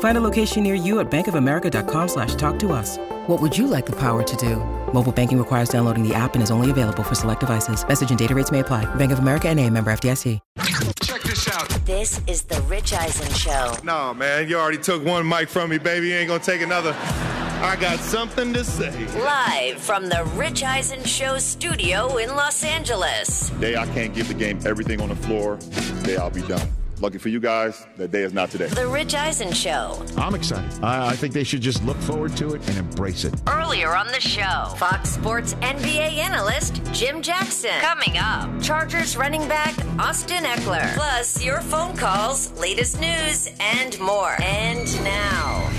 Find a location near you at bankofamerica.com slash talk to us. What would you like the power to do? Mobile banking requires downloading the app and is only available for select devices. Message and data rates may apply. Bank of America and a member FDIC. Check this out. This is the Rich Eisen Show. No, man, you already took one mic from me, baby. You ain't gonna take another. I got something to say. Live from the Rich Eisen Show studio in Los Angeles. Day I can't give the game everything on the floor. Day I'll be done. Lucky for you guys, that day is not today. The Rich Eisen Show. I'm excited. I, I think they should just look forward to it and embrace it. Earlier on the show, Fox Sports NBA analyst Jim Jackson. Coming up, Chargers running back Austin Ekeler. Plus, your phone calls, latest news, and more. And now,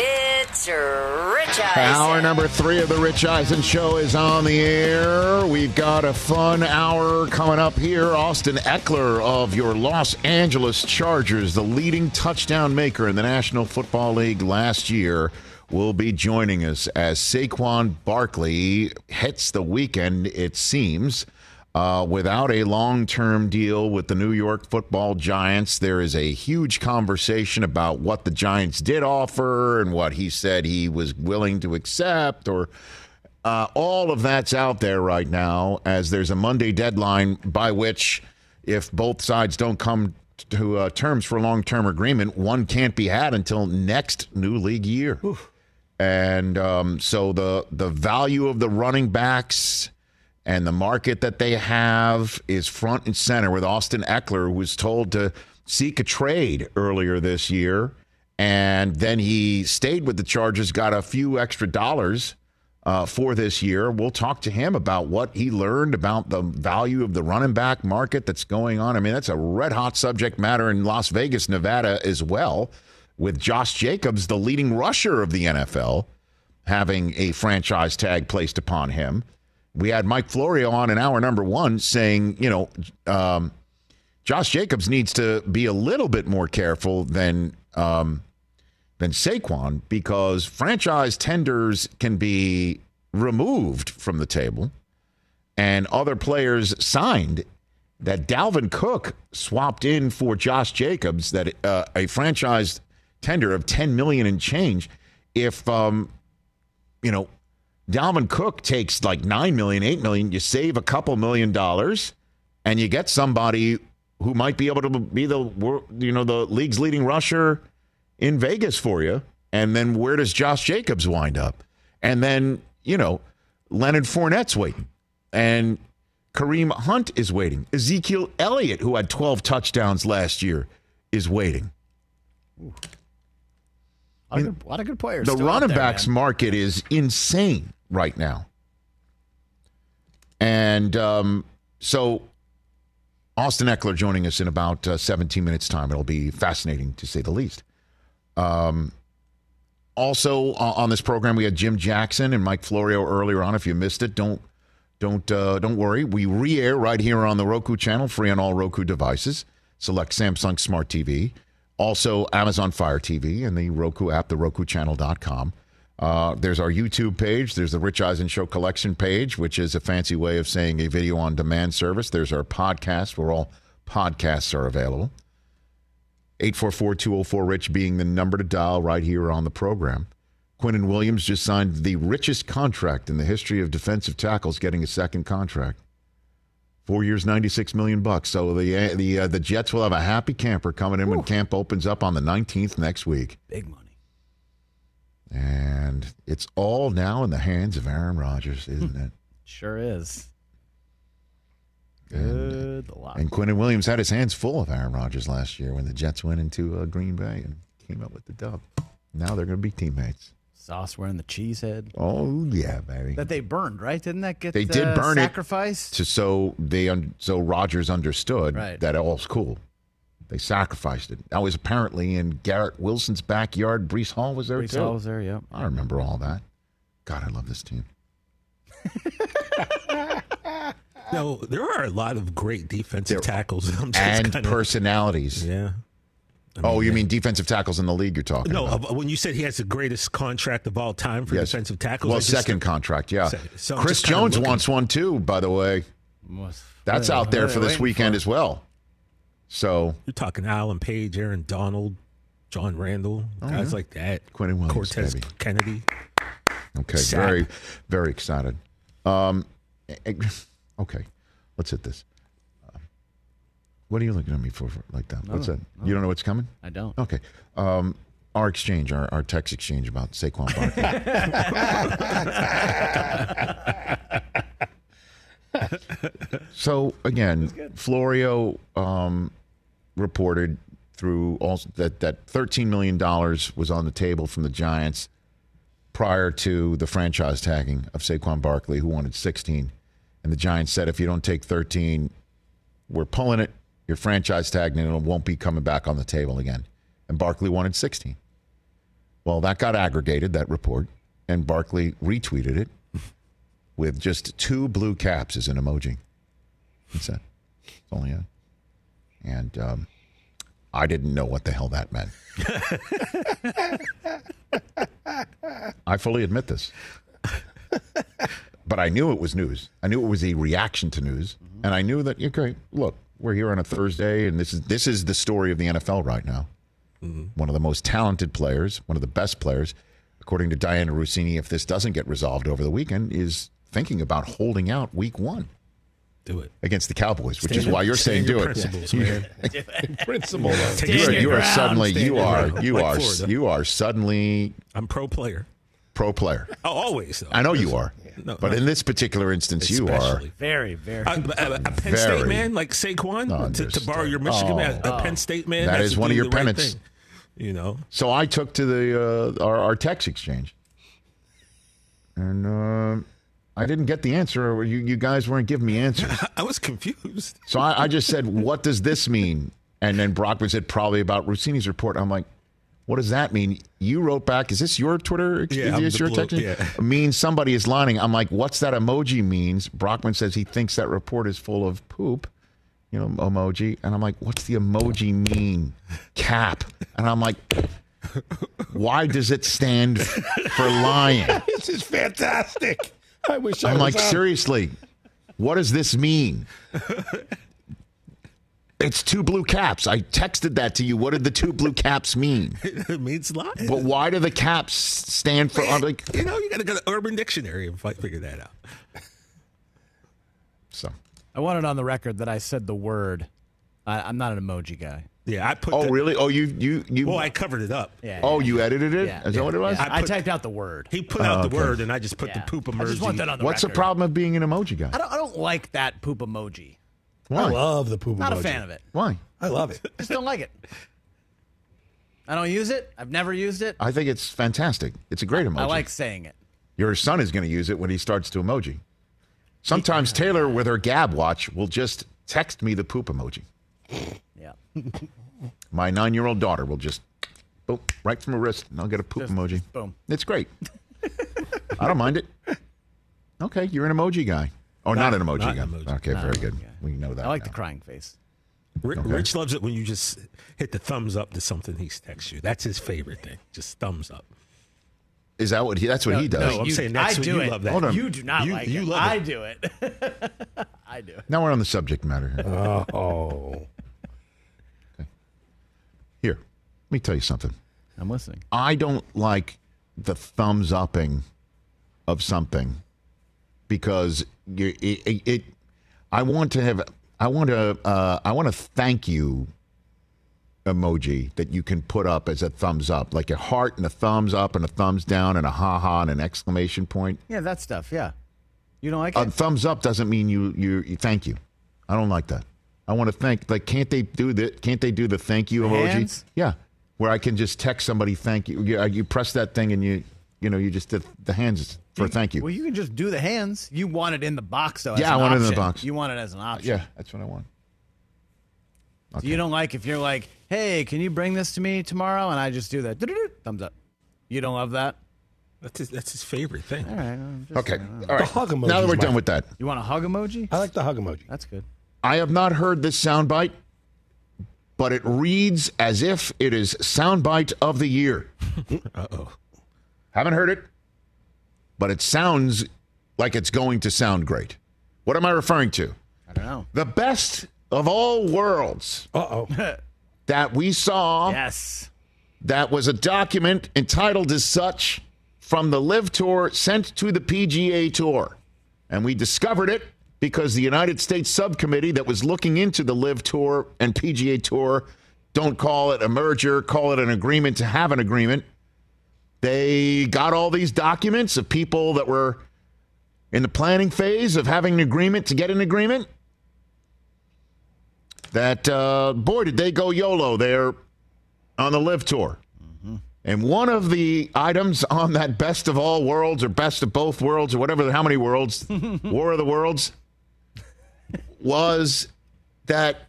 it's Rich Eisen. Hour number three of the Rich Eisen Show is on the air. We've got a fun hour coming up here. Austin Ekeler of your Los Angeles Chargers, the leading touchdown maker in the National Football League last year, will be joining us as Saquon Barkley hits the weekend, it seems. Uh, without a long term deal with the New York football Giants, there is a huge conversation about what the Giants did offer and what he said he was willing to accept, or uh, all of that's out there right now as there's a Monday deadline by which, if both sides don't come to uh, terms for a long term agreement, one can't be had until next new league year. And um, so the the value of the running backs and the market that they have is front and center with Austin Ekeler, was told to seek a trade earlier this year. And then he stayed with the Chargers, got a few extra dollars uh, for this year. We'll talk to him about what he learned about the value of the running back market that's going on. I mean, that's a red hot subject matter in Las Vegas, Nevada as well, with Josh Jacobs, the leading rusher of the NFL, having a franchise tag placed upon him we had Mike Florio on in hour number one saying, you know, um, Josh Jacobs needs to be a little bit more careful than um, than Saquon because franchise tenders can be removed from the table, and other players signed. That Dalvin Cook swapped in for Josh Jacobs, that uh, a franchise tender of ten million and change. If um, you know Dalvin Cook takes like nine million, eight million. You save a couple million dollars, and you get somebody who might be able to be the you know the league's leading rusher in Vegas for you. And then where does Josh Jacobs wind up? And then you know Leonard Fournette's waiting, and Kareem Hunt is waiting. Ezekiel Elliott, who had 12 touchdowns last year, is waiting. A lot, of good, a lot of good players. The running there, backs man. market is insane right now. And um, so Austin Ekeler joining us in about uh, 17 minutes' time. It'll be fascinating to say the least. Um, also uh, on this program, we had Jim Jackson and Mike Florio earlier on. If you missed it, don't don't uh, don't worry. We re-air right here on the Roku channel, free on all Roku devices. Select Samsung Smart TV, also Amazon Fire TV, and the Roku app, the Roku RokuChannel.com. Uh, there's our YouTube page. There's the Rich Eisen Show collection page, which is a fancy way of saying a video on demand service. There's our podcast, where all podcasts are available. 844 204 Rich being the number to dial right here on the program. Quinnen Williams just signed the richest contract in the history of defensive tackles, getting a second contract. Four years, ninety-six million bucks. So the the uh, the Jets will have a happy camper coming in when camp opens up on the nineteenth next week. Big money. And it's all now in the hands of Aaron Rodgers, isn't it? Sure is. Good luck. And Quinnen Williams had his hands full of Aaron Rodgers last year when the Jets went into uh, Green Bay and came up with the dub. Now they're going to be teammates. Sauce wearing the cheese head Oh yeah, baby. that they burned, right? Didn't that get They did uh, burn it. sacrificed? to so they un, so Rodgers understood Right. that all's cool. They sacrificed it. That was apparently in Garrett Wilson's backyard. Breece Hall was there Breece too. Hall was there, yep. I remember all that. God, I love this team. No, there are a lot of great defensive tackles. I'm just And kinda- personalities. Yeah. oh, you mean defensive tackles in the league? You're talking No, about? uh, when you said he has the greatest contract of all time for Yes. defensive tackles, Well, just- second contract, yeah. So- so Chris Jones looking- wants one too, by the way. That's out there for this weekend for? as well. So You're talking Alan Page, Aaron Donald, John Randle, guys like that. Oh, Quinnen Williams, Cortez baby. Kennedy. Okay, Sap. very, very excited. Um, eh, okay, let's hit this. Uh, What are you looking at me for, for like that? What's that? You don't know what's coming? I don't. Okay. Um, our exchange, our, our text exchange about Saquon Barkley. so again, Florio um, reported through all that that thirteen million dollars was on the table from the Giants prior to the franchise tagging of Saquon Barkley, who wanted sixteen, and the Giants said, if you don't take thirteen, we're pulling it. Your franchise tagging, and it won't be coming back on the table again. And Barkley wanted 16. Well, that got aggregated, that report, and Barkley retweeted it with just two blue caps as an emoji. That's it. That's all he had. And um, I didn't know what the hell that meant. I fully admit this. But I knew it was news. I knew it was a reaction to news, and I knew that okay, look, we're here on a Thursday, and this is this is the story of the NFL right now. One of the most talented players, one of the best players, according to Dianna Russini. If this doesn't get resolved over the weekend, is thinking about holding out Week One Do it. against the Cowboys, which Stand is why you're saying do it. principles, man. Principle. Take You a are, you are suddenly stand you are ground. you Like are Florida. you are suddenly I'm pro player. pro player. Oh, always. Though. I know you are, No, but no. in this particular instance, you are. Very, very. A, a, a Penn Very State man like Saquon, to, to borrow your Michigan man, a Penn State man. That has is to one of your the right thing, you know, So I took to the uh, our, our text exchange, and uh, I didn't get the answer. Or you you guys weren't giving me answers. I was confused. So I, I just said, "What does this mean?" And then Brockman said, "Probably about Russini's report." I'm like, "What does that mean?" You wrote back, "Is this your Twitter? Yeah, is this your blue- text?" yeah. Means somebody is lying. I'm like, "What's that emoji means?" Brockman says he thinks that report is full of poop. You know, emoji. And I'm like, "What's the emoji mean?" Cap. And I'm like, "Why does it stand for lying?" This is fantastic. I wish I I'm was like, on. seriously, what does this mean? it's two blue caps. I texted that to you. What did the two blue caps mean? it means lying. But why do the caps stand for? I'm like, you know, you got to go to Urban Dictionary and fi- figure that out. so. I want it on the record that I said the word. I, I'm not an emoji guy. Yeah, I put. Oh, the, really? Oh, you you you. Well, I covered it up. Yeah. oh, you edited it. Is Yeah. Is that what it was? Yeah. I, put- typed out the word. He put out Oh, the okay. word, and I just put Yeah. the poop emoji. I just want that on the What's the problem of being an emoji guy? I don't. I don't like that poop emoji. Why? I love the poop Not emoji. Not a fan of it. Why? I love it. I just don't like it. I don't use it. I've never used it. I think it's fantastic. It's a great emoji. I like saying it. Your son is going to use it when he starts to emoji. Sometimes Taylor, with her Gabb watch, will just text me the poop emoji. Yeah. My nine-year-old daughter will just, boom, right from her wrist, and I'll get a poop Just- emoji. just boom. It's great. I don't mind it. Okay, you're an emoji guy. Oh, not, an emoji not guy. an emoji. Okay, Not very good. emoji guy. We know that. I like now. the crying face. Ri- Rich loves it when you just hit the thumbs up to something he texts you. That's his favorite thing. Just thumbs up. Is that what he? That's what he does. no, I'm You- saying that's I what do you it. love that. Hold on. You do not You- like you it. love I it. do it. I do it. Now we're on the subject matter here. Oh. Here, let me tell you something. I'm listening. I don't like the thumbs upping of something because you, it, it, it. I want to have. I want to. Uh, I want to thank you emoji that you can put up as a thumbs up, like a heart and a thumbs up and a thumbs down and a ha ha and an exclamation point. Yeah, that stuff. Yeah. You don't like A it? thumbs up doesn't mean you you, you thank you. I don't like that. I want to thank. Like, can't they do the? Can't they do the thank you The emoji? hands? Yeah, where I can just text somebody thank you. You, uh, you press that thing and you, you know, you just did the hands for thank you. Well, you can just do the hands. You want it in the box, though. as Yeah, I an want it in the box. You want it as an option. yeah, that's what I want. So you don't like if you're like, hey, can you bring this to me tomorrow? And I just do that. Thumbs up. You don't love that? That's his, that's his favorite thing. All right. Just Okay, saying. Uh, all right. hug Now that we're done with that, You want a hug emoji? I like the hug emoji. That's good. I have not heard this soundbite, but it reads as if it is soundbite of the year. Uh oh. Haven't heard it, but it sounds like it's going to sound great. What am I referring to? I don't know. The best of all worlds Uh oh. that we saw Yes. that was a document entitled as such from the LIV Tour sent to the PGA Tour. And we discovered it because the United States subcommittee that was looking into the LIV Tour and PGA Tour don't call it a merger, call it an agreement to have an agreement. They got all these documents of people that were in the planning phase of having an agreement to get an agreement. That, uh, boy, did they go YOLO there on the LIV Tour. And one of the items on that best of all worlds or best of both worlds or whatever, how many worlds, War of the Worlds, was that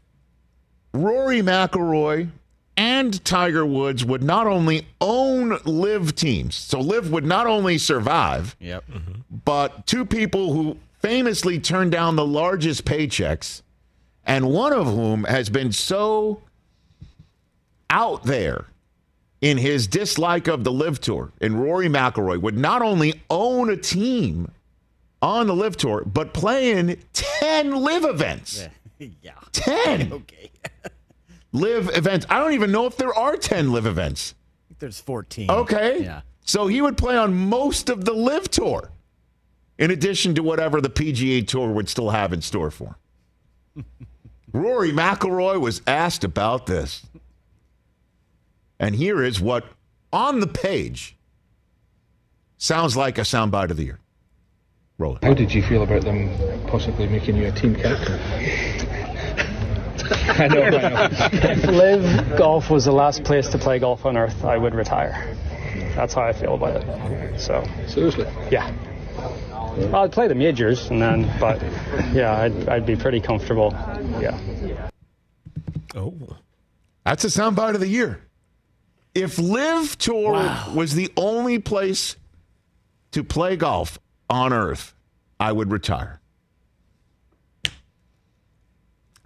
Rory McIlroy and Tiger Woods would not only own LIV teams, so LIV would not only survive, Yep. Mm-hmm. but two people who famously turned down the largest paychecks, and one of whom has been so out there in his dislike of the LIV Tour, and Rory McIlroy would not only own a team on the LIV Tour, but playing 10 LIV events. yeah. 10 Okay. LIV events. I don't even know if there are 10 LIV events. There's 14. Okay. Yeah. So he would play on most of the LIV Tour, in addition to whatever the PGA Tour would still have in store for him. Rory McIlroy was asked about this. And here is what, on the page, sounds like a soundbite of the year. Roll it. How did you feel about them possibly making you a team captain? I know, I know. if LIV golf was the last place to play golf on earth, I would retire. That's how I feel about it. So Seriously? yeah, well, I'd play the majors and then, but yeah, I'd, I'd be pretty comfortable. Yeah. Oh. That's a soundbite of the year. If LIV Tour was the only place to play golf on earth, I would retire.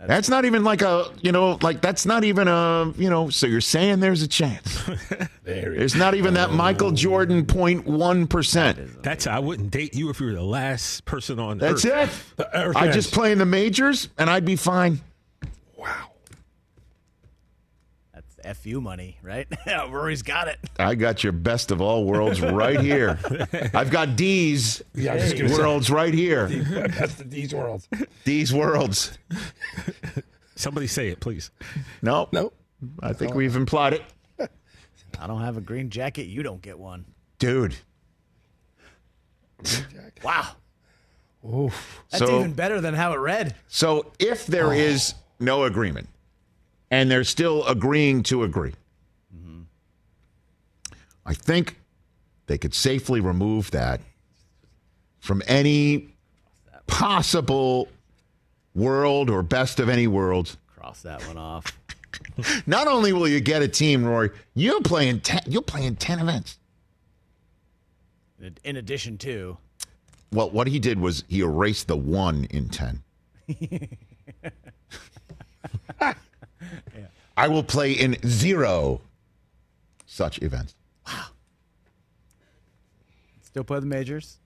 That's not even like a, you know, like that's not even a, you know, so you're saying there's a chance. There There's not even that Michael Jordan 0.1%. That's I wouldn't date you if you were the last person on earth. That's earth. it. Earth I ends. just play in the majors and I'd be fine. That's FU money, right? Rory's got it. I got your best of all worlds right here. I've got D's Yeah, I was just gonna say. worlds right here. That's the D's world. These worlds. Somebody say it, please. No, Nope. I think we've implied it. I don't have a green jacket. You don't get one. Dude. Wow. Oof. That's So- even better than how it read. So if there oh. is no agreement and they're still agreeing to agree, mm-hmm. I think they could safely remove that from any possible world or best of any world. Cross that one off. Not only will you get a team, Rory, you'll play in ten, you'll play in ten events. In- In addition to, Well, what he did was he erased the one in 10. I will play in zero such events. Wow. Still play the majors.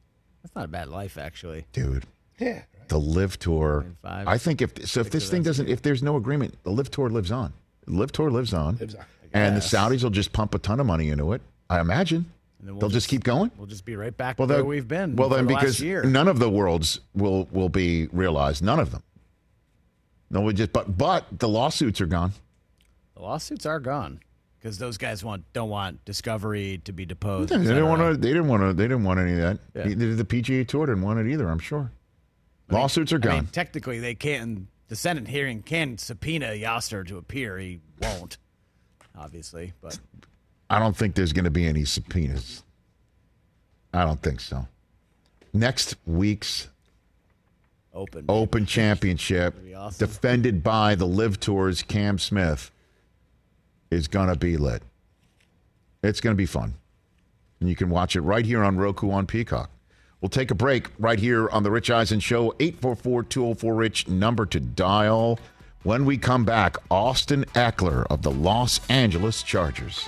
That's not a bad life, actually. Dude, Yeah. the LIV Tour. five, I think if so, if this thing doesn't, if there's no agreement, the LIV Tour lives on. The LIV Tour lives on. Lives on. And the Saudis will just pump a ton of money into it. I imagine. And then we'll They'll just, keep going. We'll just be right back Well, where then- we've been. Well, for then, the last because year. none of the worlds will will be realized. None of them. No, we just but but the lawsuits are gone. the lawsuits are gone because those guys want don't want Discovery to be deposed. They didn't want to. They didn't want to. They didn't want any of that. Yeah. Did the PGA Tour didn't want it either. I'm sure. Lawsuits are I gone. mean, technically, they can't. the Senate hearing can subpoena Yasir to appear. He won't, obviously, but I don't think there's going to be any subpoenas. I don't think so. Next week's open. Open Championship, awesome. defended by the LIV Tours Cam Smith, is going to be lit. It's going to be fun. And you can watch it right here on Roku on Peacock. We'll take a break right here on The Rich Eisen Show, 844 204 Rich, number to dial. When we come back, Austin Ekeler of the Los Angeles Chargers.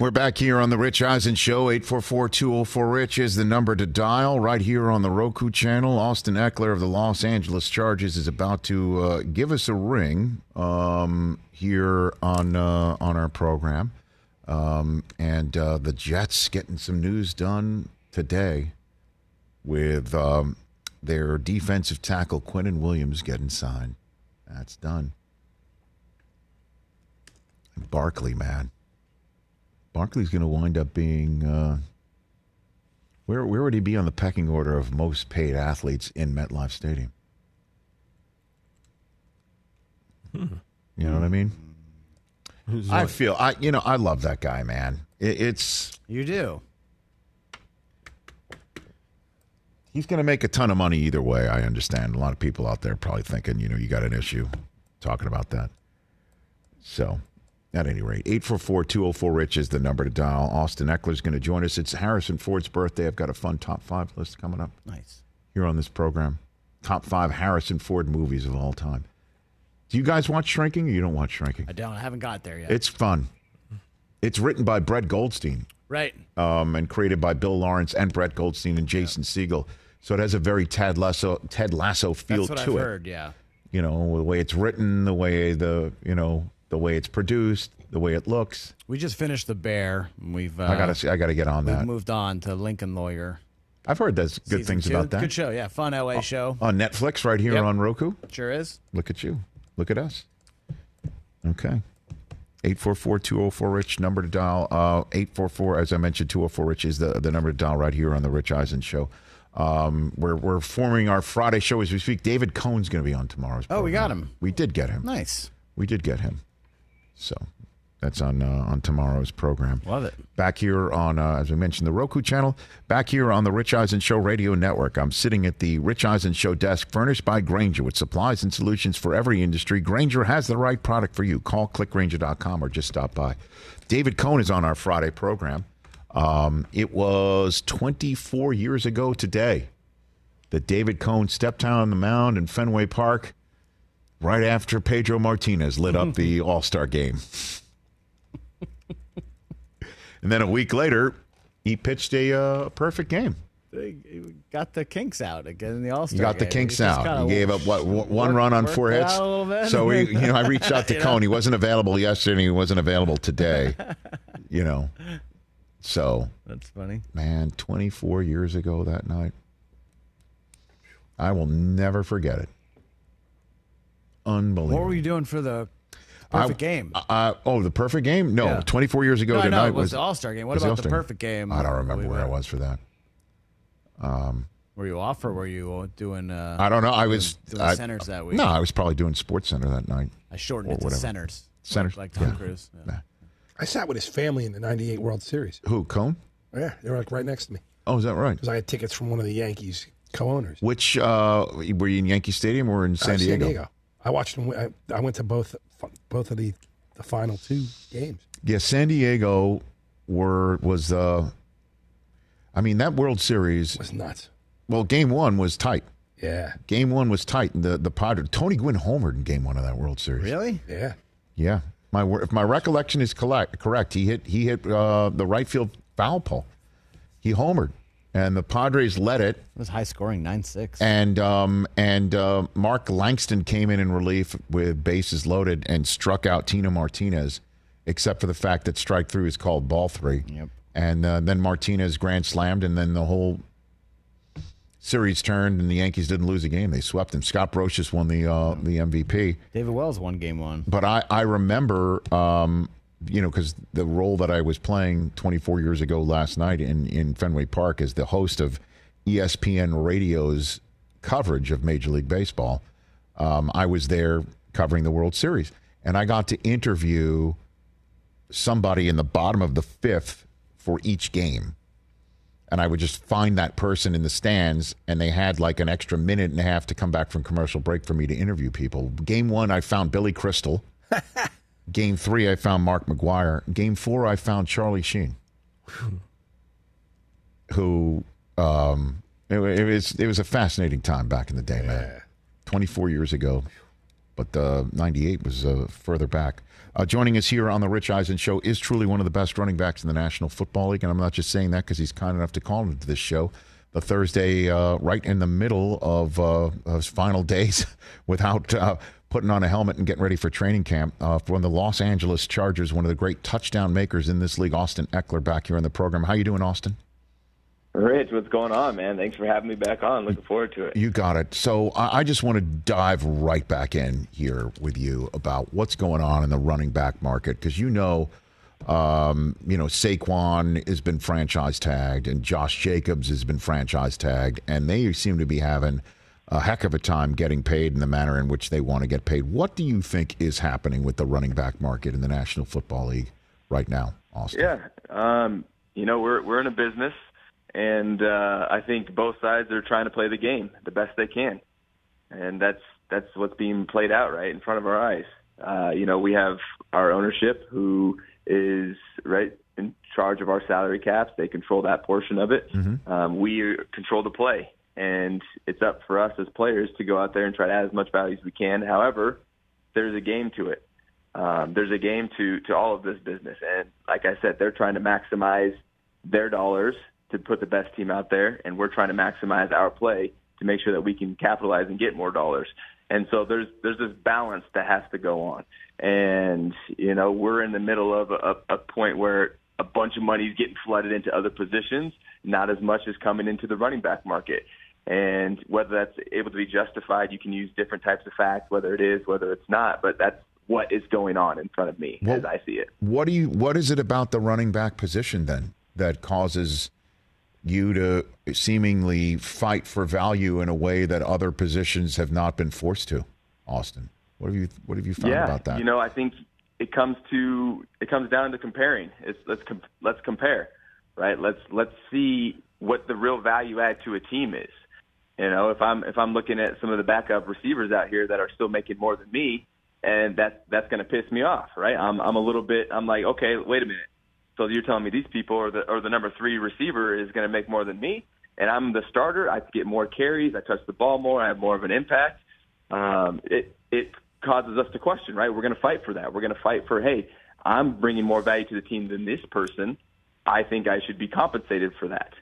We're back here on the Rich Eisen Show. 844-204-RICH is the number to dial right here on the Roku channel. Austin Ekeler of the Los Angeles Chargers is about to uh, give us a ring um, here on uh, on our program. Um, and uh, the Jets getting some news done today with um, their defensive tackle Quinnen Williams getting signed. That's done. Barkley, man. Barkley's going to wind up being uh, where where would he be on the pecking order of most paid athletes in MetLife Stadium? Hmm. You know what I mean? Who's I what? feel I you know I love that guy, man. It, it's you do. He's going to make a ton of money either way. I understand. A lot of people out there probably thinking, you know, you got an issue talking about that. So, at any rate, 844 204 Rich is the number to dial. Austin Ekeler's going to join us. It's Harrison Ford's birthday. I've got a fun top five list coming up. Nice. Here on this program. Top five Harrison Ford movies of all time. Do you guys watch Shrinking or you don't watch Shrinking? I don't. I haven't got there yet. It's fun. It's written by Brett Goldstein right. um, and created by Bill Lawrence and Brett Goldstein and Jason Segel. So it has a very Ted Lasso Ted Lasso feel That's what to I've it. heard. Yeah. You know, the way it's written, the way the you know the way it's produced, the way it looks. We just finished the Bear. and We've. Uh, I gotta see, I gotta get on that. We've that. moved on to Lincoln Lawyer. I've heard there's good Season things two. about that. Good show. Yeah, fun LA show. On Netflix, right here Yep. on Roku. Sure is. Look at you. Look at us. Okay. 844-204-RICH, number to dial. Uh, 844, as I mentioned, 204-RICH is the, the number to dial right here on the Rich Eisen Show. Um, we're, we're forming our Friday show as we speak. David Cone's going to be on tomorrow's Oh, we program. got him. We did get him. Nice. We did get him. So that's on uh, on tomorrow's program. Love it. Back here on, uh, as we mentioned, the Roku channel. Back here on the Rich Eisen Show Radio Network. I'm sitting at the Rich Eisen Show desk, furnished by Grainger with supplies and solutions for every industry. Grainger has the right product for you. Call click grainger.com or just stop by. David Cone is on our Friday program. Um, it was 24 years ago today that David Cone stepped down on the mound in Fenway Park right after Pedro Martinez lit up the All Star game. and then a week later, he pitched a uh, perfect game. They got the kinks out again in the All Star. He got the kinks out. He gave up what one run on four hits. So we, you know, I reached out to You know? He wasn't available yesterday. and He wasn't available today. you know, so That's funny. man, 24 years ago that night, I will never forget it. Unbelievable. What were you doing for the I- perfect game? Uh, oh, the perfect game? No, Yeah. 24 years ago No, I know, tonight it was was the All-Star game. What about the All-Star perfect game? I don't remember We where I was for that. Um, Were you off or were you doing? Uh, I don't know. I was doing I- centers that week. No, I was probably doing SportsCenter that night. I shortened it to whatever. centers. Centers, like Tom yeah. Cruise. Yeah. I sat with his family in the '98 World Series. Who Cone? Yeah, they were like right next to me Oh, is that right? because I had tickets from one of the Yankees co-owners. Which uh, were you in Yankee Stadium or in San Uh, Diego? I watched them. I, I went to both both of the the final two games. Yeah, San Diego were was uh, I mean that World Series was nuts. Well, Game One was tight. Yeah, Game One was tight. And the the Padre Tony Gwynn homered in Game One of that World Series. Really? Yeah. Yeah. My if my recollection is correct, correct, he hit he hit uh, the right field foul pole. He homered, and the Padres led it. It was high scoring, nine six. And um, and uh, Mark Langston came in in relief with bases loaded and struck out Tino Martinez, except for the fact that strike three is called ball three. Yep. And uh, then Martinez grand slammed, and then the whole series turned, and the Yankees didn't lose a game. They swept them. Scott Brosius won the uh, the MVP. David Wells won game one. But I, I remember, um, you know, because the role that I was playing 24 years ago last night in, in Fenway Park as the host of ESPN Radio's coverage of Major League Baseball, um, I was there covering the World Series. And I got to interview somebody in the bottom of the fifth for each game. And I would just find that person in the stands, and they had like an extra minute and a half to come back from commercial break for me to interview people. Game one, I found Billy Crystal. Game three, I found Mark McGwire. Game four, I found Charlie Sheen, who um, it, it was it was a fascinating time back in the day, man. Twenty four years ago, but uh, ninety eight was uh, further back. Uh, joining us here on the Rich Eisen Show is truly one of the best running backs in the National Football League, and I'm not just saying that because he's kind enough to call into this show. The Thursday, uh, right in the middle of, uh, of his final days, without uh, putting on a helmet and getting ready for training camp, uh, from the Los Angeles Chargers, one of the great touchdown makers in this league, Austin Ekeler, back here in the program. How you doing, Austin? Rich, what's going on, man? Thanks for having me back on. Looking forward to it. You got it. So I, I just want to dive right back in here with you about what's going on in the running back market because you know, um, you know, Saquon has been franchise tagged and Josh Jacobs has been franchise tagged, and they seem to be having a heck of a time getting paid in the manner in which they want to get paid. What do you think is happening with the running back market in the National Football League right now, Austin? Yeah, um, you know we're we're in a business, and uh, I think both sides are trying to play the game the best they can, and that's that's what's being played out right in front of our eyes. Uh, you know, we have our ownership who is right in charge of our salary caps. They control that portion of it. Um, we control the play, and it's up for us as players to go out there and try to add as much value as we can. However, there's a game to it. Um, there's a game to to all of this business, and like I said, they're trying to maximize their dollars to put the best team out there, and we're trying to maximize our play to make sure that we can capitalize and get more dollars. And so there's there's this balance that has to go on, and you know we're in the middle of a, a point where a bunch of money is getting flooded into other positions, not as much as coming into the running back market. And whether that's able to be justified, you can use different types of facts, whether it is, whether it's not. But that's what is going on in front of me as I see it. What do you? What is it about the running back position then that causes you to seemingly fight for value in a way that other positions have not been forced to? Austin, what have you? What have you found yeah, about that? you know, I think it comes to it comes down to comparing. It's let's com- let's compare, right? Let's let's see what the real value add to a team is. You know, if I'm if I'm looking at some of the backup receivers out here that are still making more than me, and that that's going to piss me off, right? I'm I'm a little bit. I'm like, okay, wait a minute. So you're telling me these people or the or the number three receiver is going to make more than me, and I'm the starter. I get more carries. I touch the ball more. I have more of an impact. Um, it it causes us to question, right? We're going to fight for that. We're going to fight for, hey, I'm bringing more value to the team than this person. I think I should be compensated for that.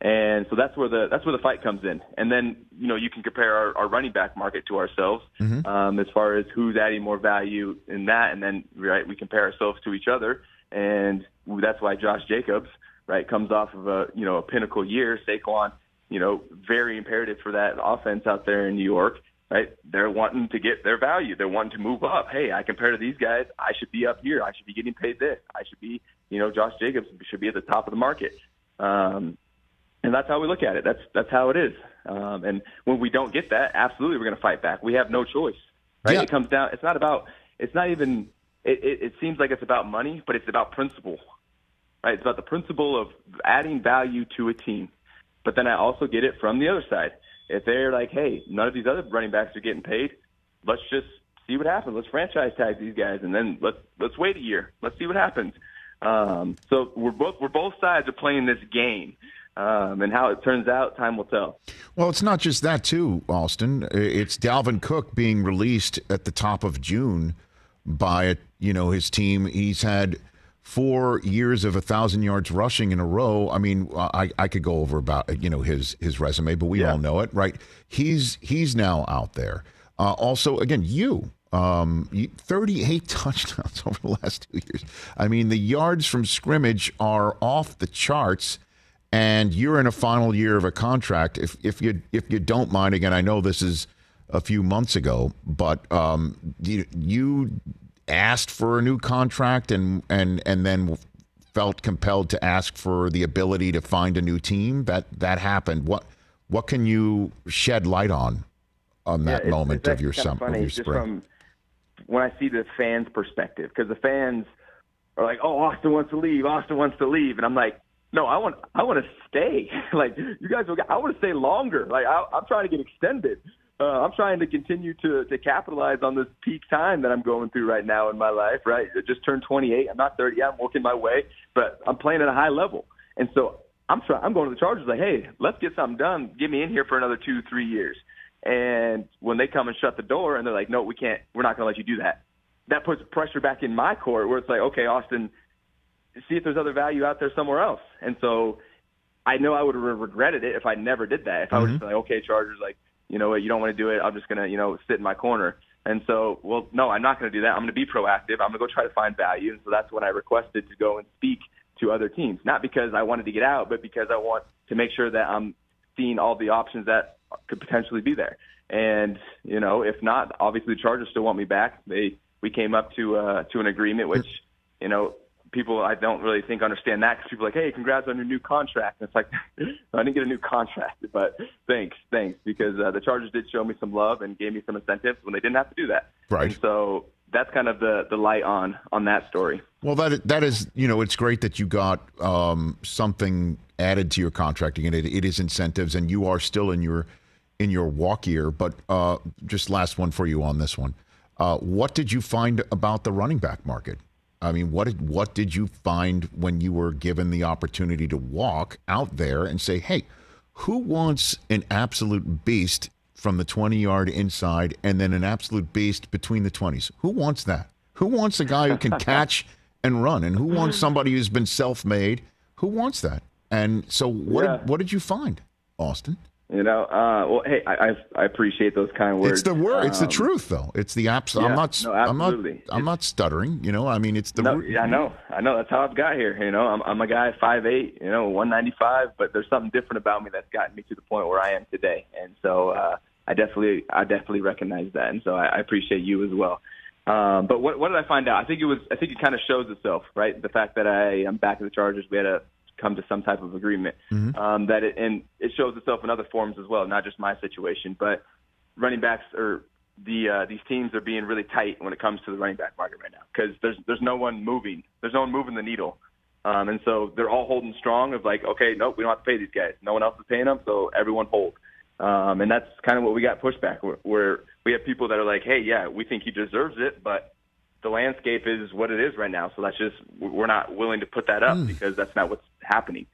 And so that's where the that's where the fight comes in. And then you know you can compare our, our running back market to ourselves Mm-hmm. um, as far as who's adding more value in that, and then right we compare ourselves to each other, and that's why Josh Jacobs right comes off of a you know a pinnacle year. Saquon, you know, very imperative for that offense out there in New York. Right, they're wanting to get their value. They're wanting to move up. Hey, I compare to these guys. I should be up here. I should be getting paid this. I should be, you know, Josh Jacobs should be at the top of the market. Um, and that's how we look at it. That's that's how it is. Um, and when we don't get that, absolutely, we're going to fight back. We have no choice, right? Yeah. It comes down. It's not about. It's not even. It, it, it seems like it's about money, but it's about principle, right? It's about the principle of adding value to a team. But then I also get it from the other side. If they're like, hey, none of these other running backs are getting paid, let's just see what happens. Let's franchise tag these guys, and then let's let's wait a year. Let's see what happens. Um, so we're both we're both sides are playing this game, um, and how it turns out, time will tell. Well, it's not just that, too, Austin. It's Dalvin Cook being released at the top of June by you know his team. He's had four years of a thousand yards rushing in a row. I mean, I, I could go over about you know his his resume, but we all know it, right? He's he's now out there. Uh, also, again, you. Um, you- 38 touchdowns over the last two years. I mean, the yards from scrimmage are off the charts and you're in a final year of a contract. If if you if you don't mind, again, I know this is a few months ago, but um, you, you asked for a new contract and and and then felt compelled to ask for the ability to find a new team. That that happened. What what can you shed light on on Yeah, that it's- moment it's of your actually sum kinda of funny, your spring? from when I see the fans' perspective, because the fans are like, "Oh, Austin wants to leave. Austin wants to leave," and I'm like, "No, I want, I want to stay. like you guys, I want to stay longer. Like I, I'm trying to get extended. Uh, I'm trying to continue to to capitalize on this peak time that I'm going through right now in my life. Right, I just turned 28. I'm not 30. yet. I'm working my way, but I'm playing at a high level, and so I'm trying. I'm going to the Chargers like, hey, let's get something done. Get me in here for another two, three years. And when they come and shut the door, and they're like, no, we can't. We're not going to let you do that. That puts pressure back in my court, where it's like, okay, Austin, see if there's other value out there somewhere else. And so I know I would have regretted it if I never did that. If I was just like, okay, Chargers, like, you know what, you don't want to do it. I'm just gonna, you know, sit in my corner. And so, well, no, I'm not going to do that. I'm going to be proactive. I'm going to go try to find value. And so that's when I requested to go and speak to other teams, not because I wanted to get out, but because I want to make sure that I'm seeing all the options that could potentially be there. And you know, if not, obviously the Chargers still want me back. They we came up to uh, to an agreement, which you know people I don't really think understand that because people are like, hey, congrats on your new contract. And it's like I didn't get a new contract, but thanks, thanks, because uh, the Chargers did show me some love and gave me some incentives when they didn't have to do that. Right. And so that's kind of the the light on on that story. Well, that that is, you know, it's great that you got um, something added to your contract. Again, it, it is incentives, and you are still in your in your walk year. But uh, just last one for you on this one. Uh, what did you find about the running back market? I mean, what did what did you find when you were given the opportunity to walk out there and say, "Hey, who wants an absolute beast from the 20 yard inside and then an absolute beast between the 20s? Who wants that? Who wants a guy who can catch and run? And who wants somebody who's been self made? Who wants that? And so, what, Yeah. did, what did you find, Austin? You know, uh, well, hey, I, I I appreciate those kind words. It's the word. it's the Um, truth, though. It's the abs. yeah, I'm not. no, I'm not. absolutely. I'm not stuttering. You know. I mean, it's the. no, yeah, I know, I know. That's how I've got here. You know, I'm, I'm a guy five eight, you know, one ninety five, but there's something different about me that's gotten me to the point where I am today, and so uh, I definitely, I definitely recognize that, and so I, I appreciate you as well. Um, but what, what did I find out? I think it was, I think it kind of shows itself, right? The fact that I am back in the Chargers, we had to come to some type of agreement. Um, that it, and it shows itself in other forms as well, not just my situation, but running backs are the uh, these teams are being really tight when it comes to the running back market right now because there's there's no one moving, there's no one moving the needle, um, and so they're all holding strong of like, okay, nope, we don't have to pay these guys, no one else is paying them, so everyone hold, um, and that's kind of what we got pushback where, where we have people that are like, hey, yeah, we think he deserves it, but the landscape is what it is right now. So that's just we're not willing to put that up Hmm. because that's not what's happening.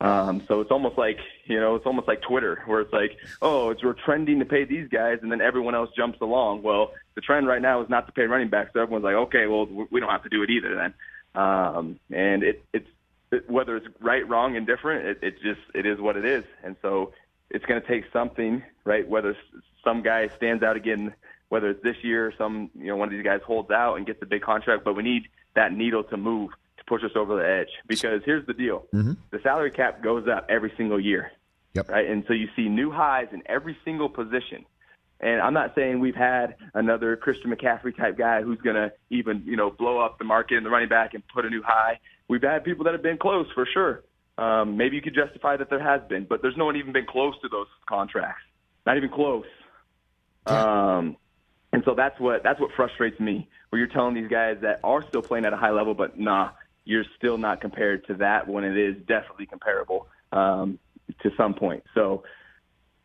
Um, so it's almost like you know, it's almost like Twitter, where it's like, oh, it's we're trending to pay these guys, and then everyone else jumps along. Well, the trend right now is not to pay running backs, so everyone's like, okay, well, we don't have to do it either then. Um, and it, it's it, whether it's right, wrong, and different, it, it just it is what it is. And so it's going to take something, right? Whether some guy stands out again, whether it's this year, some you know one of these guys holds out and gets a big contract, but we need that needle to move to push us over the edge. Because here's the deal: the salary cap goes up every single year, Yep. right? And so you see new highs in every single position. And I'm not saying we've had another Christian McCaffrey type guy who's going to even, you know, blow up the market and the running back and put a new high. We've had people that have been close for sure. Um, maybe you could justify that there has been, but there's no one even been close to those contracts. Not even close. Um, and so that's what that's what frustrates me. Where you're telling these guys that are still playing at a high level, but nah, you're still not compared to that when it is definitely comparable um, to some point. So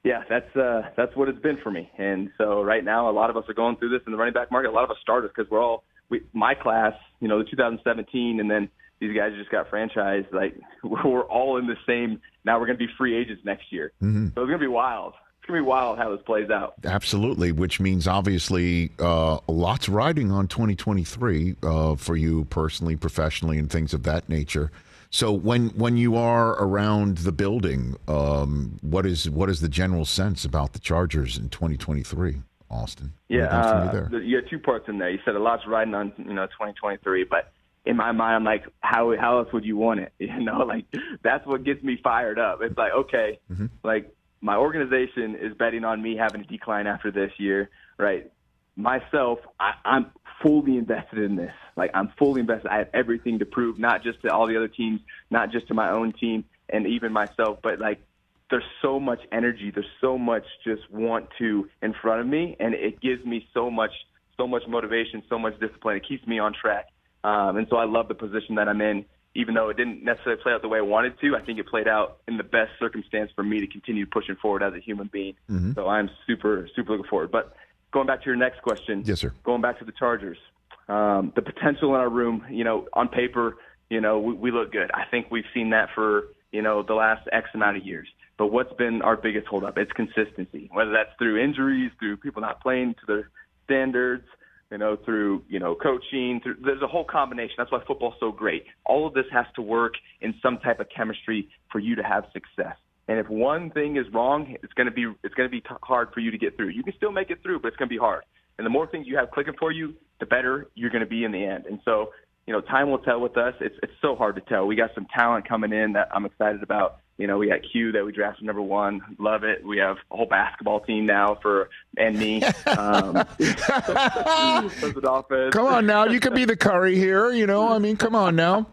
yeah, that's uh, that's what it's been for me. And so right now, a lot of us are going through this in the running back market. A lot of us started because we're all we, my class, you know, the 2017, and then these guys just got franchised. Like we're all in the same. Now we're going to be free agents next year, Mm-hmm. so it's going to be wild. It's going to be wild how this plays out. Absolutely, which means obviously uh, lots riding on 2023 uh, for you personally, professionally, and things of that nature. So when when you are around the building, um, what is what is the general sense about the Chargers in 2023, Austin? Yeah, Anything you uh, you had two parts in there. You said a lot's riding on you know 2023, but in my mind, I'm like, how how else would you want it? You know, like that's what gets me fired up. It's like, okay, like my organization is betting on me having a decline after this year, right? Myself, I, I'm fully invested in this. Like I'm fully invested. I have everything to prove, not just to all the other teams, not just to my own team, and even myself, but like there's so much energy there's so much just want to in front of me and it gives me so much so much motivation so much discipline it keeps me on track um, and so i love the position that i'm in even though it didn't necessarily play out the way i wanted to i think it played out in the best circumstance for me to continue pushing forward as a human being Mhm. so i'm super super looking forward but going back to your next question Yes, sir. going back to the chargers um, the potential in our room you know on paper you know we, we look good i think we've seen that for you know the last x amount of years but what's been our biggest holdup? It's consistency. Whether that's through injuries, through people not playing to their standards, you know, through you know coaching. Through, there's a whole combination. That's why football's so great. All of this has to work in some type of chemistry for you to have success. And if one thing is wrong, it's going to be it's going to be t- hard for you to get through. You can still make it through, but it's going to be hard. And the more things you have clicking for you, the better you're going to be in the end. And so, you know, time will tell with us. It's it's so hard to tell. We got some talent coming in that I'm excited about. You know, we got Q that we drafted number one. Love it. We have a whole basketball team now for and me. Um, Come on now, you could be the Curry here. You know, I mean, come on now.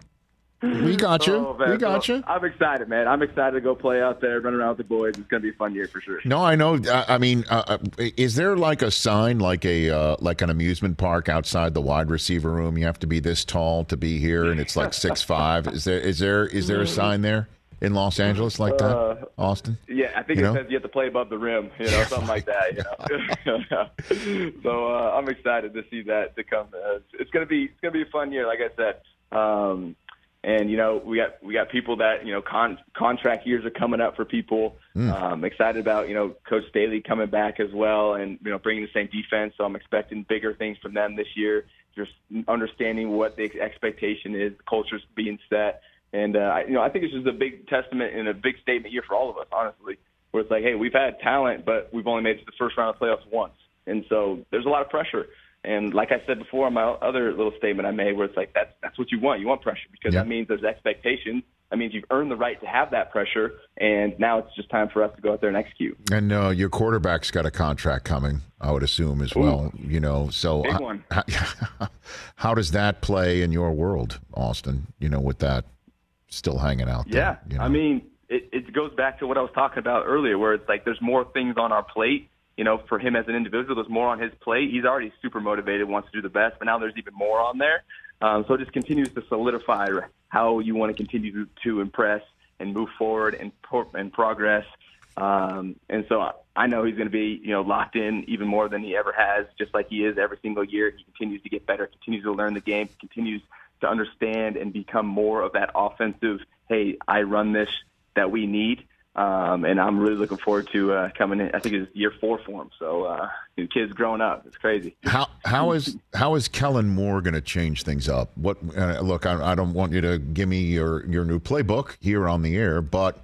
We got you. Oh, we got So you. I'm excited, man. I'm excited to go play out there, run around with the boys. It's going to be a fun year for sure. No, I know. I I mean, uh, uh, is there like a sign, like a uh, like an amusement park outside the wide receiver room? You have to be this tall to be here, and it's like six five. Is there is there is there a sign there in Los Angeles like that, Uh, Austin? Yeah, I think You it know? says you have to play above the rim, you know, something like that. You know? so uh, I'm excited to see that to come. Uh, it's- gonna be it's gonna be a fun year, like I said. Um, and you know, we got we got people that you know con- contract years are coming up for people. Mm. Um, excited about you know Coach Staley coming back as well, and you know bringing the same defense. So I'm expecting bigger things from them this year. Just understanding what the expectation is, the culture's being set, and uh, I- you know I think it's just a big testament and a big statement year for all of us, honestly. Where it's like, hey, we've had talent, but we've only made it to the first round of playoffs once, and so there's a lot of pressure. And like I said before, my other little statement I made, where it's like that's that's what you want. You want pressure because that means there's expectations. That means you've earned the right to have that pressure, and now it's just time for us to go out there and execute. And uh, your quarterback's got a contract coming, I would assume as well. You know, so Big one. How, how does that play in your world, Austin? You know, with that still hanging out Yeah, there. I mean, it, it goes back to what I was talking about earlier, where it's like there's more things on our plate. You know, for him as an individual, there's more on his plate. He's already super motivated, wants to do the best, but now there's even more on there. Um, so it just continues to solidify how you want to continue to, to impress and move forward and and progress. Um, and so I, I know he's going to be, you know, locked in even more than he ever has, just like he is every single year. He continues to get better, continues to learn the game, continues to understand and become more of that offensive, hey, I run this that we need. Um, and I'm really looking forward to uh, coming in. I think it's year four for him. So uh, the kid's growing up. It's crazy. How how is how is Kellen Moore going to change things up? What uh, look? I, I don't want you to give me your your new playbook here on the air, but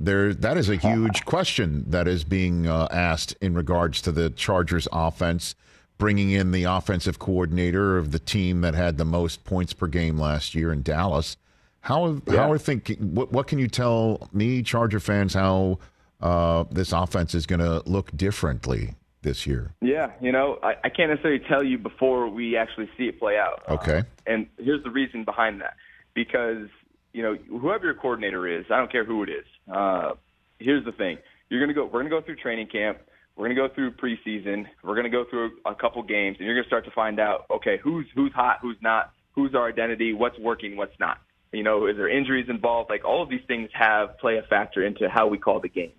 there that is a huge question that is being uh, asked in regards to the Chargers offense, bringing in the offensive coordinator of the team that had the most points per game last year in Dallas. How Yeah. how are thinking? What what can you tell me, Charger fans, how uh, this offense is going to look differently this year? Yeah, you know, I, I can't necessarily tell you before we actually see it play out. Okay. And here's the reason behind that. Because, you know, whoever your coordinator is, I don't care who it is. Uh, here's the thing. You're going to go, we're going to go through training camp. We're going to go through preseason. We're going to go through a couple games and you're going to start to find out, okay, who's, who's hot, who's not, who's our identity, what's working, what's not. You know, is there injuries involved? Like all of these things have play a factor into how we call the game.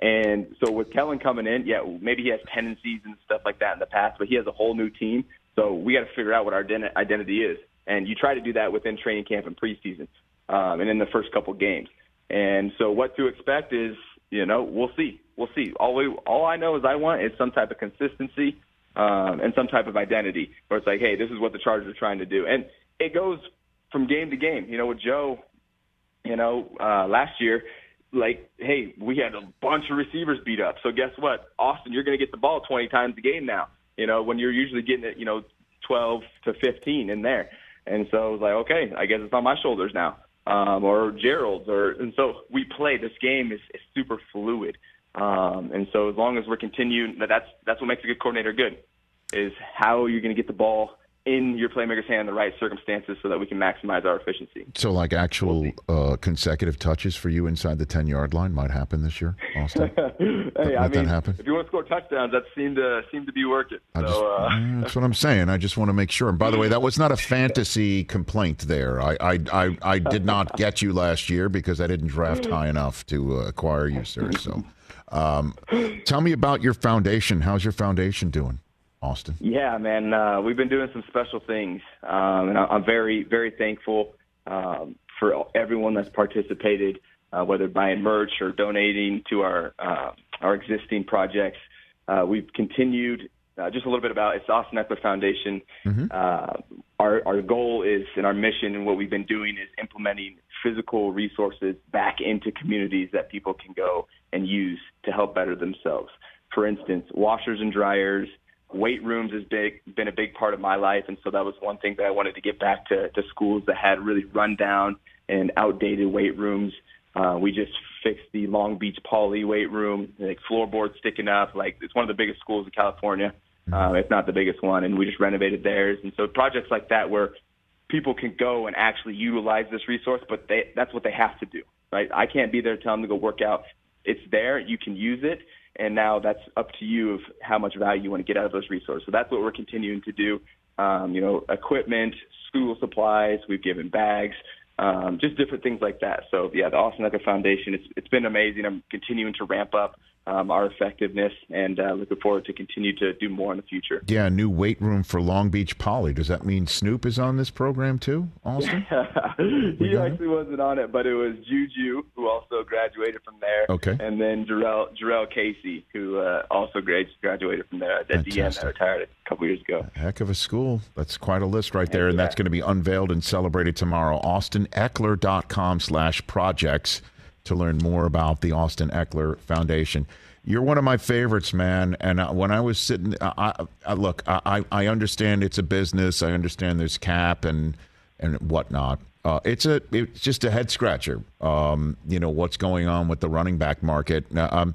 And so with Kellen coming in, yeah, maybe he has tendencies and stuff like that in the past, but he has a whole new team. So we got to figure out what our identity is. And you try to do that within training camp and preseason, um, and in the first couple games. And so what to expect is, you know, we'll see. We'll see. All we, all I know is I want is some type of consistency um, and some type of identity where it's like, hey, this is what the Chargers are trying to do. And it goes from game to game. You know, with Joe, you know, uh, last year, like, hey, we had a bunch of receivers beat up. So guess what? Austin, you're going to get the ball 20 times a game now, you know, when you're usually getting it, you know, 12 to 15 in there. And so I was like, okay, I guess it's on my shoulders now. Um, or Gerald's or, and so we play this game is, is super fluid. Um, and so as long as we're continuing, that's, that's what makes a good coordinator good is how you're going to get the ball in your playmaker's hand in the right circumstances so that we can maximize our efficiency. So, like actual uh, consecutive touches for you inside the ten yard line might happen this year, Austin. hey, I Let that mean, happen. if you want to score touchdowns, that seemed to seem to be working. So, just, uh, that's what I'm saying. I just want to make sure. And by the way, that was not a fantasy complaint. There, I, I, I, I did not get you last year because I didn't draft high enough to uh, acquire you, sir. So, um, tell me about your foundation. How's your foundation doing, Austin? yeah, man, uh, we've been doing some special things, um, and I- I'm very, very thankful um, for everyone that's participated, uh, whether buying merch or donating to our uh, our existing projects. Uh, we've continued. Uh, just a little bit about it's Austin Ekeler Foundation. Uh, our our goal is and our mission and what we've been doing is implementing physical resources back into communities that people can go and use to help better themselves. For instance, washers and dryers, weight rooms has big been a big part of my life, and so that was one thing that I wanted to get back to, to schools that had really run down and outdated weight rooms. Uh, we just fixed the Long Beach Poly weight room, like floorboards sticking up. Like it's one of the biggest schools in California, uh, if not the biggest one, and we just renovated theirs. And so projects like that where people can go and actually utilize this resource, but they, that's what they have to do, right? I can't be there to tell them to go work out. It's there. You can use it. And now that's up to you of how much value you want to get out of those resources. So that's what we're continuing to do. Um, you know, equipment, school supplies. We've given bags, um, just different things like that. So yeah, the Austin Ekeler Foundation. It's it's been amazing. I'm continuing to ramp up um, our effectiveness, and uh, looking forward to continue to do more in the future. Yeah, new weight room for Long Beach Poly. Does that mean Snoop is on this program too, Austin? he actually wasn't on it, but it was Juju who also graduated from there. Okay. And then Jurrell Jurrell Casey who uh, also graduated from there at that retired a couple years ago. Heck of a school. That's quite a list right there, and that's going to be unveiled and celebrated tomorrow. AustinEkeler.com slash projects to learn more about the Austin Ekeler Foundation. You're one of my favorites, man. And uh, when I was sitting, I, I, I look, I, I understand it's a business. I understand there's cap and and whatnot. Uh, it's a it's just a head scratcher. Um, you know what's going on with the running back market. Um,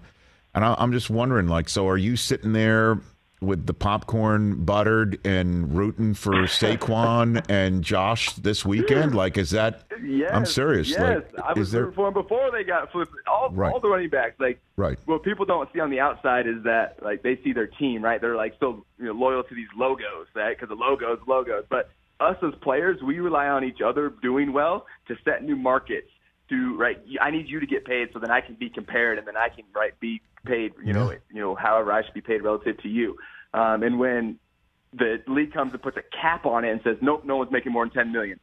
and I, I'm just wondering, like, so are you sitting there with the popcorn buttered and rooting for Saquon and Josh this weekend? Like, is that? Yes, I'm serious. Yes, Like, I was is there? rooting for him before they got flipped. All, Right. all the running backs, like Right. what people don't see on the outside is that like they see their team, right? They're like so you know, loyal to these logos, right? Because the logos, logos. But us as players, we rely on each other doing well to set new markets to right. I need you to get paid so then I can be compared and then I can right be paid. You know, you know, however I should be paid relative to you. Um, and when the league comes and puts a cap on it and says, nope, no one's making more than ten million,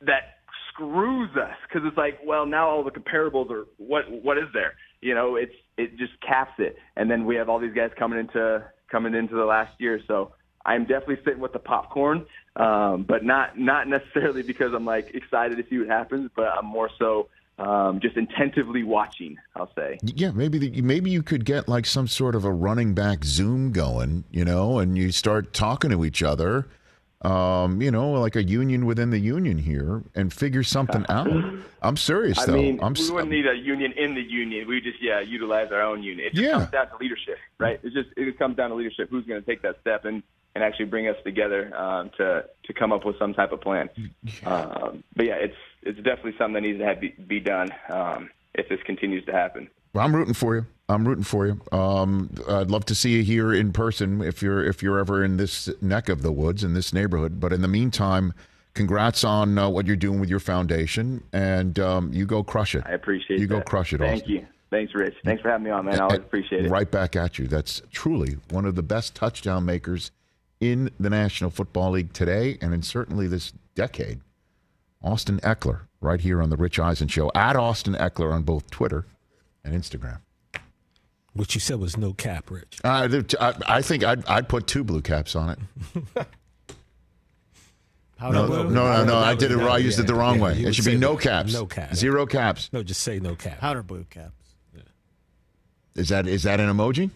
that screws us because it's like, well, now all the comparables are what what is there? You know, it's it just caps it, and then we have all these guys coming into coming into the last year. So I'm definitely sitting with the popcorn, um, but not not necessarily because I'm like excited to see what happens, but I'm more so um, just intentively watching. I'll say. Yeah, maybe the, maybe you could get like some sort of a running back Zoom going, you know, and you start talking to each other, um, you know, like a union within the union here, and figure something out. I'm serious I though. mean, I'm we wouldn't need a union in the union. We just yeah utilize our own union. It just Yeah. comes down to leadership, right? It just it comes down to leadership. Who's going to take that step and and actually bring us together um, to to come up with some type of plan. Um, but yeah, it's it's definitely something that needs to have be, be done um, if this continues to happen. Well, I'm rooting for you. I'm rooting for you. Um, I'd love to see you here in person if you're if you're ever in this neck of the woods in this neighborhood. But in the meantime, congrats on uh, what you're doing with your foundation, and um, you go crush it. I appreciate it. you go crush it. Thank Austin. you. Thanks, Rich. Thanks for having me on, man. I always appreciate it. Right back at you. That's truly one of the best touchdown makers in the National Football League today, and in certainly this decade. Austin Ekeler, right here on the Rich Eisen Show. At Austin Ekeler on both Twitter and Instagram. What you said was no cap, Rich. Uh, I, I think I'd, I'd put two blue caps on it. Powder no, blue? no, no, Powder no. I did it. wrong. I used it the wrong yeah, way. It should be no caps. No caps. Zero caps. No, just say no cap. Powder blue caps. Yeah. Is that is that an emoji?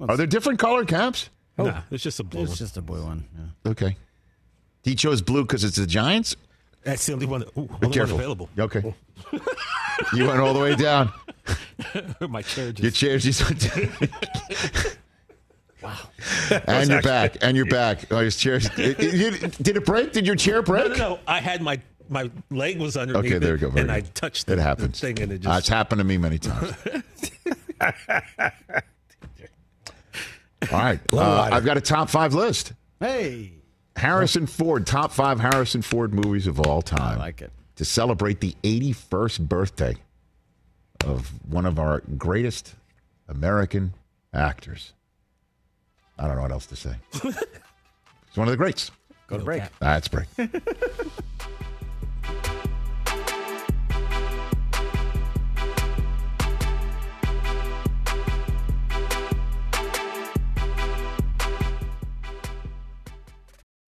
Are there different colored caps? Nah, it's just a blue one. It's one. just a blue one. Yeah. Okay. He chose blue because it's the Giants. That's the only one. Ooh, Be only one available. Okay. you went all the way down. My chair just. Your chair just. wow. And you're back. And you're back. Oh, your chair. It- it- did it break? Did your chair break? No, no, no. I had my my leg was underneath. Okay, there it, you go. Very and I good. touched It happens. the thing, and it Uh, it's happened to me many times. All right. Uh. I've got a top five list. Hey, Harrison Ford, top five Harrison Ford movies of all time. I like it. To celebrate the 81st birthday of one of our greatest American actors. I don't know what else to say. He's one of the greats. Go to break. That's break.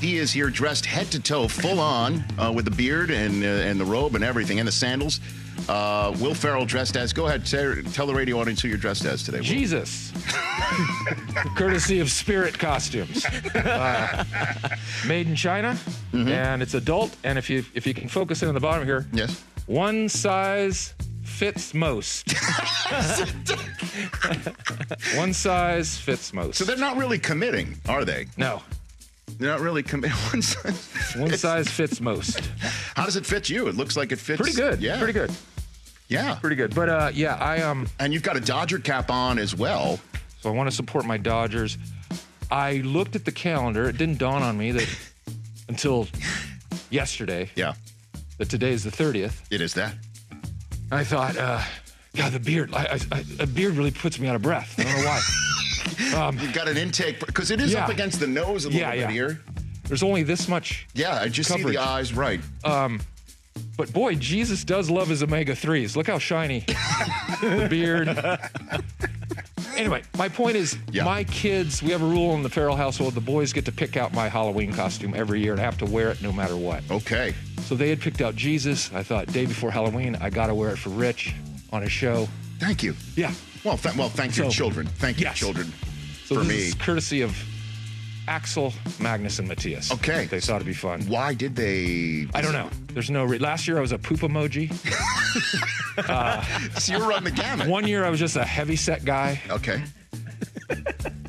He is here dressed head to toe, full on, uh, with the beard and uh, and the robe and everything, and the sandals. Uh, Will Ferrell dressed as. Go ahead, tell the radio audience who you're dressed as today. Will. Jesus. Courtesy of Spirit Costumes. Uh, made in China, and it's adult. And if you if you can focus in on the bottom here, yes, one size fits most. One size fits most. So they're not really committing, are they? No. They're not really. One size, One size fits most. How does it fit you? It looks like it fits. Pretty good. Yeah. Pretty good. Yeah. Pretty good. But uh, yeah, I um. And you've got a Dodger cap on as well. So I want to support my Dodgers. I looked at the calendar. It didn't dawn on me that until yesterday. Yeah. That today is the thirtieth. It is that. I thought, uh, God, the beard. I, I, I, a beard really puts me out of breath. I don't know why. Um, You've got an intake because it is Yeah. up against the nose a little Yeah, bit yeah. here. There's only this much. Yeah, I just see coverage. the eyes right. Um, but boy, Jesus does love his omega threes. Look how shiny the beard. Anyway, my point is, my kids. We have a rule in the Ferrell household: the boys get to pick out my Halloween costume every year and have to wear it no matter what. Okay. So they had picked out Jesus. I thought day before Halloween, I got to wear it for Rich on his show. Thank you. Yeah. Well, th- well, thank your So- children. Thank you, Yes. children, So for this me. is courtesy of Axel, Magnus, and Mattias. Okay. They thought it'd be fun. Why did they? I don't know. There's no. Re- Last year I was a poop emoji. uh, so you run the gamut. One year I was just a heavy set guy. Okay.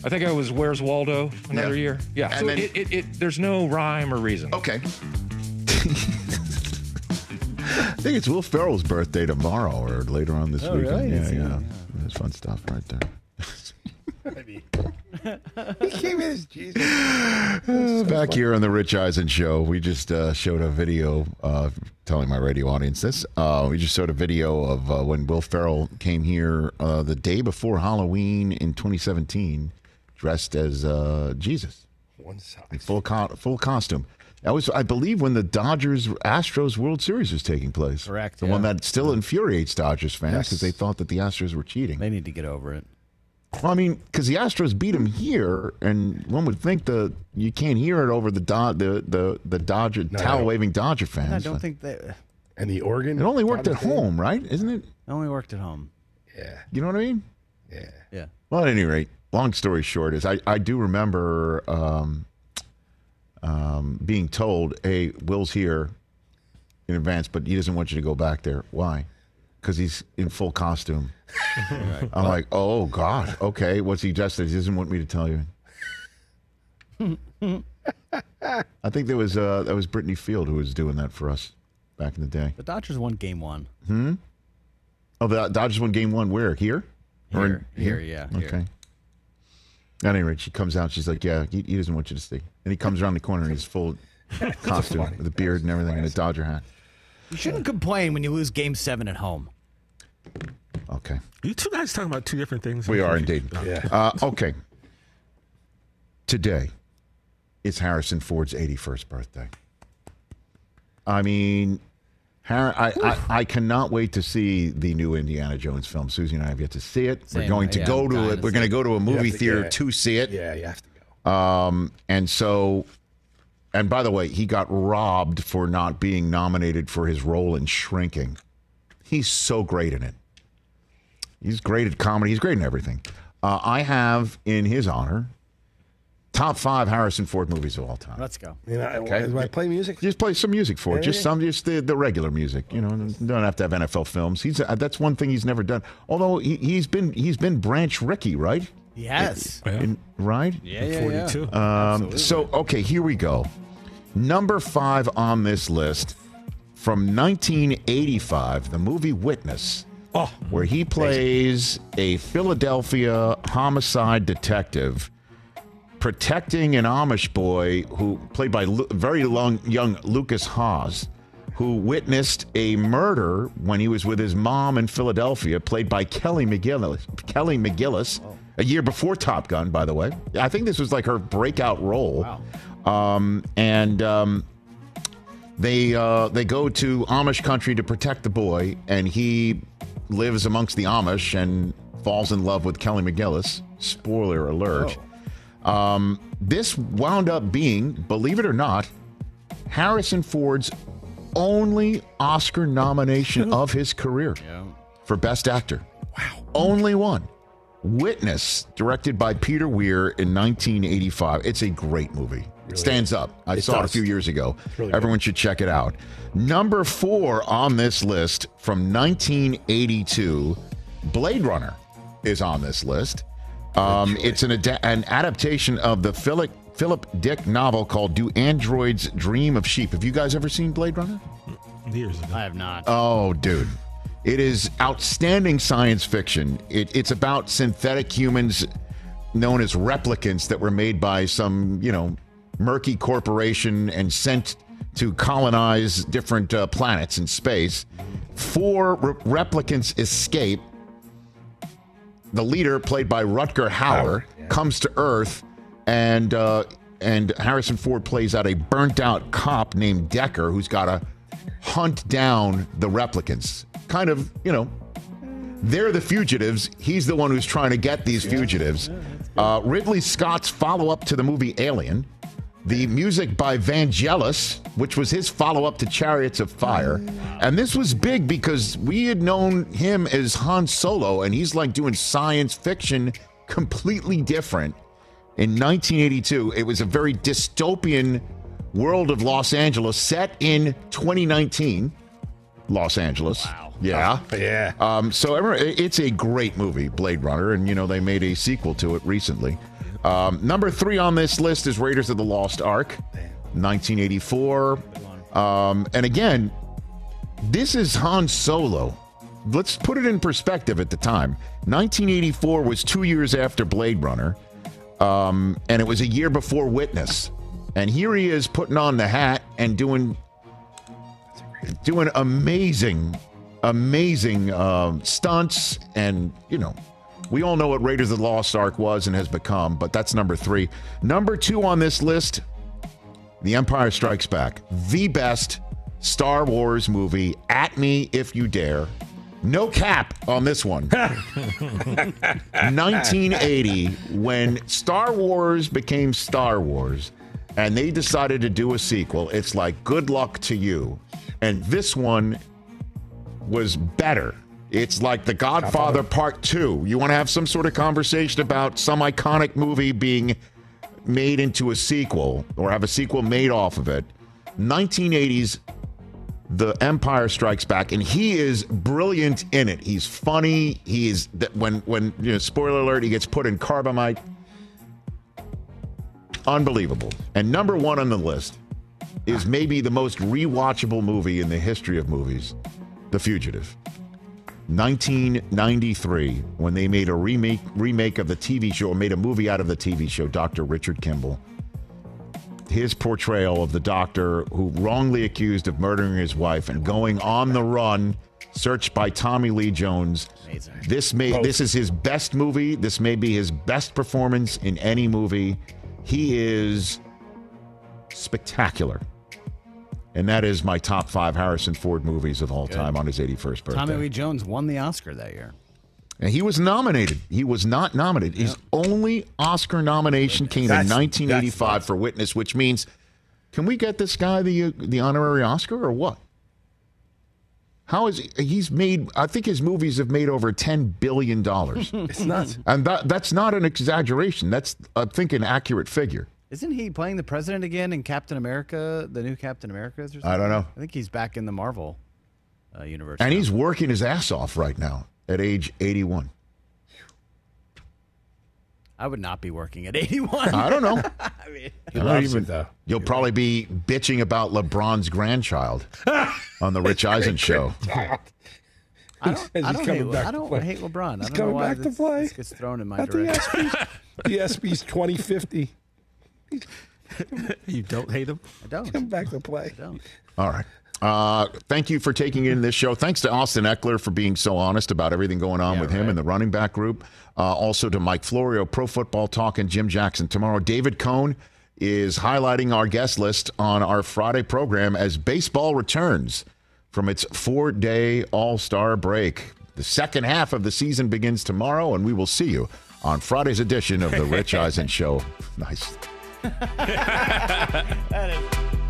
I think I was Where's Waldo another Yeah. year. Yeah. And so then- it, it, it, there's no rhyme or reason. Okay. I think it's Will Ferrell's birthday tomorrow or later on this Oh, weekend. really? Yeah, yeah. yeah. There's fun stuff right there. he came in as Jesus. Uh, back here on the Rich Eisen show, we just uh, showed a video uh, telling my radio audience this. Uh, we just showed a video of uh, when Will Ferrell came here uh, the day before Halloween in 2017, dressed as uh, Jesus, One size. in full co- full costume. That was, I believe, when the Dodgers Astros World Series was taking place. Correct, The yeah. one that still infuriates Dodgers fans because they thought that the Astros were cheating. They need to get over it. Well, I mean, because the Astros beat them here, and one would think the you can't hear it over the Do- the the the Dodger No, towel waving Dodger fans. I don't but think they. And the organ. it only worked at Dodgers game? home, right? Isn't it? It only worked at home. Yeah. You know what I mean? Yeah. Yeah. Well, at any rate, long story short is I I do remember um, um, being told, "Hey, Will's here in advance, but he doesn't want you to go back there. Why? Because he's in full costume." I'm like, "Oh God, okay. What's he dressed as? He doesn't want me to tell you." I think there was uh, that was Brittany Field who was doing that for us back in the day. The Dodgers won game one. Hmm. Oh, the Dodgers won Game One. Where here? Or in- Here, here, yeah, here. Okay. At any rate, she comes out. She's like, "Yeah, he, he doesn't want you to see." And he comes around the corner in his full costume with a beard and everything and a Dodger hat. You shouldn't complain when you lose game seven at home. Okay. You two guys talking about two different things. We are indeed. Yeah. Uh, okay. Today is Harrison Ford's 81st birthday. I mean, Har- I, I, I cannot wait to see the new Indiana Jones film. Susie and I have yet to see it. We're going to yeah, go to it. to We're going to go to a movie to theater to see it. Yeah, you have to go. Um, and so, and by the way, he got robbed for not being nominated for his role in Shrinking. He's so great in it. He's great at comedy. He's great in everything. Uh, I have, in his honor, top five Harrison Ford movies of all time. Let's go. You know, I, Okay. do I play music? Just play some music for it. Yeah, Just yeah. some, just the, the regular music. You know, don't have to have NFL films. He's uh, that's one thing he's never done. Although he, he's been he's been Branch Rickey, right? Yes. In- right? Yeah, yeah, yeah. 42. Um, so, okay, here we go. Number five on this list from 1985, the movie Witness, Oh, where he plays a Philadelphia homicide detective protecting an Amish boy who, played by Lu- very long, young Lukas Haas, who witnessed a murder when he was with his mom in Philadelphia, played by Kelly McGillis. Kelly McGillis, a year before Top Gun, by the way. I think this was like her breakout role. Um, and um, they uh, they go to Amish country to protect the boy, and he lives amongst the Amish and falls in love with Kelly McGillis. Spoiler alert. Um, this wound up being, believe it or not, Harrison Ford's only Oscar nomination of his career for Best Actor. Wow. Only one. Witness, directed by Peter Weir in 1985. It's a great movie. It stands up. I It saw it a few years ago. really Everyone should check it out. Number four on this list from 1982, Blade Runner is on this list. Um, it's an, ada- an adaptation of the Philip Philip Dick novel called "Do Androids Dream of Sheep." Have you guys ever seen Blade Runner? Years ago. I have not. Oh, dude. It is outstanding science fiction. It, it's about synthetic humans known as replicants that were made by some, you know, murky corporation and sent to colonize different uh, planets in space. Four re- replicants escape. The leader, played by Rutger Hauer, comes to Earth, and uh, and Harrison Ford plays out a burnt-out cop named Deckard, who's got to hunt down the replicants. Kind of, you know, they're the fugitives. He's the one who's trying to get these fugitives. Uh, Ridley Scott's follow-up to the movie Alien. The music by Vangelis, which was his follow up to Chariots of Fire. And this was big because we had known him as Han Solo, and he's like doing science fiction completely different. In 1982, it was a very dystopian world of Los Angeles set in 2019. Los Angeles. Wow. Yeah. yeah. Um, so it's a great movie, Blade Runner, and you know they made a sequel to it recently. Um, number three on this list is Raiders of the Lost Ark, 1984. Um, and again, this is Han Solo. Let's put it in perspective at the time. 1984 was two years after Blade Runner, um, and it was a year before Witness. And here he is putting on the hat and doing doing amazing, amazing um, stunts. And, you know, we all know what Raiders of the Lost Ark was and has become, but that's number three. Number two on this list The Empire Strikes Back, the best Star Wars movie. At me if you dare. No cap on this one. 1980, when Star Wars became Star Wars and they decided to do a sequel, it's like, good luck to you. And this one was better. It's like The Godfather Part 2. You want to have some sort of conversation about some iconic movie being made into a sequel or have a sequel made off of it. 1980s The Empire Strikes Back and he is brilliant in it. He's funny. He is when when you know spoiler alert he gets put in carbonite. Unbelievable. And number 1 on the list is maybe the most rewatchable movie in the history of movies, The Fugitive. 1993, when they made a remake remake of the TV show, or made a movie out of the TV show, Dr. Richard Kimball. His portrayal of the doctor who wrongly accused of murdering his wife and going on the run, searched by Tommy Lee Jones. This may oh. this is his best movie. This may be his best performance in any movie. He is spectacular. And that is my top five Harrison Ford movies of all time on his 81st birthday. Tommy Lee Jones won the Oscar that year. And he was nominated. He was not nominated. His only Oscar nomination came That's- in that's 1985 for Witness, which means, can we get this guy the the honorary Oscar or what? How is he, he's made? I think his movies have made over ten billion dollars. It's nuts. and that that's not an exaggeration. That's I think an accurate figure. Isn't he playing the president again in Captain America, the new Captain America? Or something? I don't know. I think he's back in the Marvel uh, universe. And now. he's working his ass off right now at age 81. I would not be working at 81. I don't know. I mean, I don't even- You'll probably be bitching about LeBron's grandchild on the Rich Eisen show. I don't, I don't, hate, back I don't hate LeBron. He's I don't coming know why back to this, play. this gets thrown in my At the direction. ESPYs, the ESPY's 2050. you don't hate him? I don't. Come back to play. Don't. All right. Uh, thank you for taking in this show. Thanks to Austin Ekeler for being so honest about everything going on with him and the running back group. Uh, also to Mike Florio, Pro Football Talk, and Jim Jackson. Tomorrow, David Cone is highlighting our guest list on our Friday program as baseball returns from its four day All Star break. The second half of the season begins tomorrow, and we will see you on Friday's edition of The Rich Eisen Show. Nice. That is-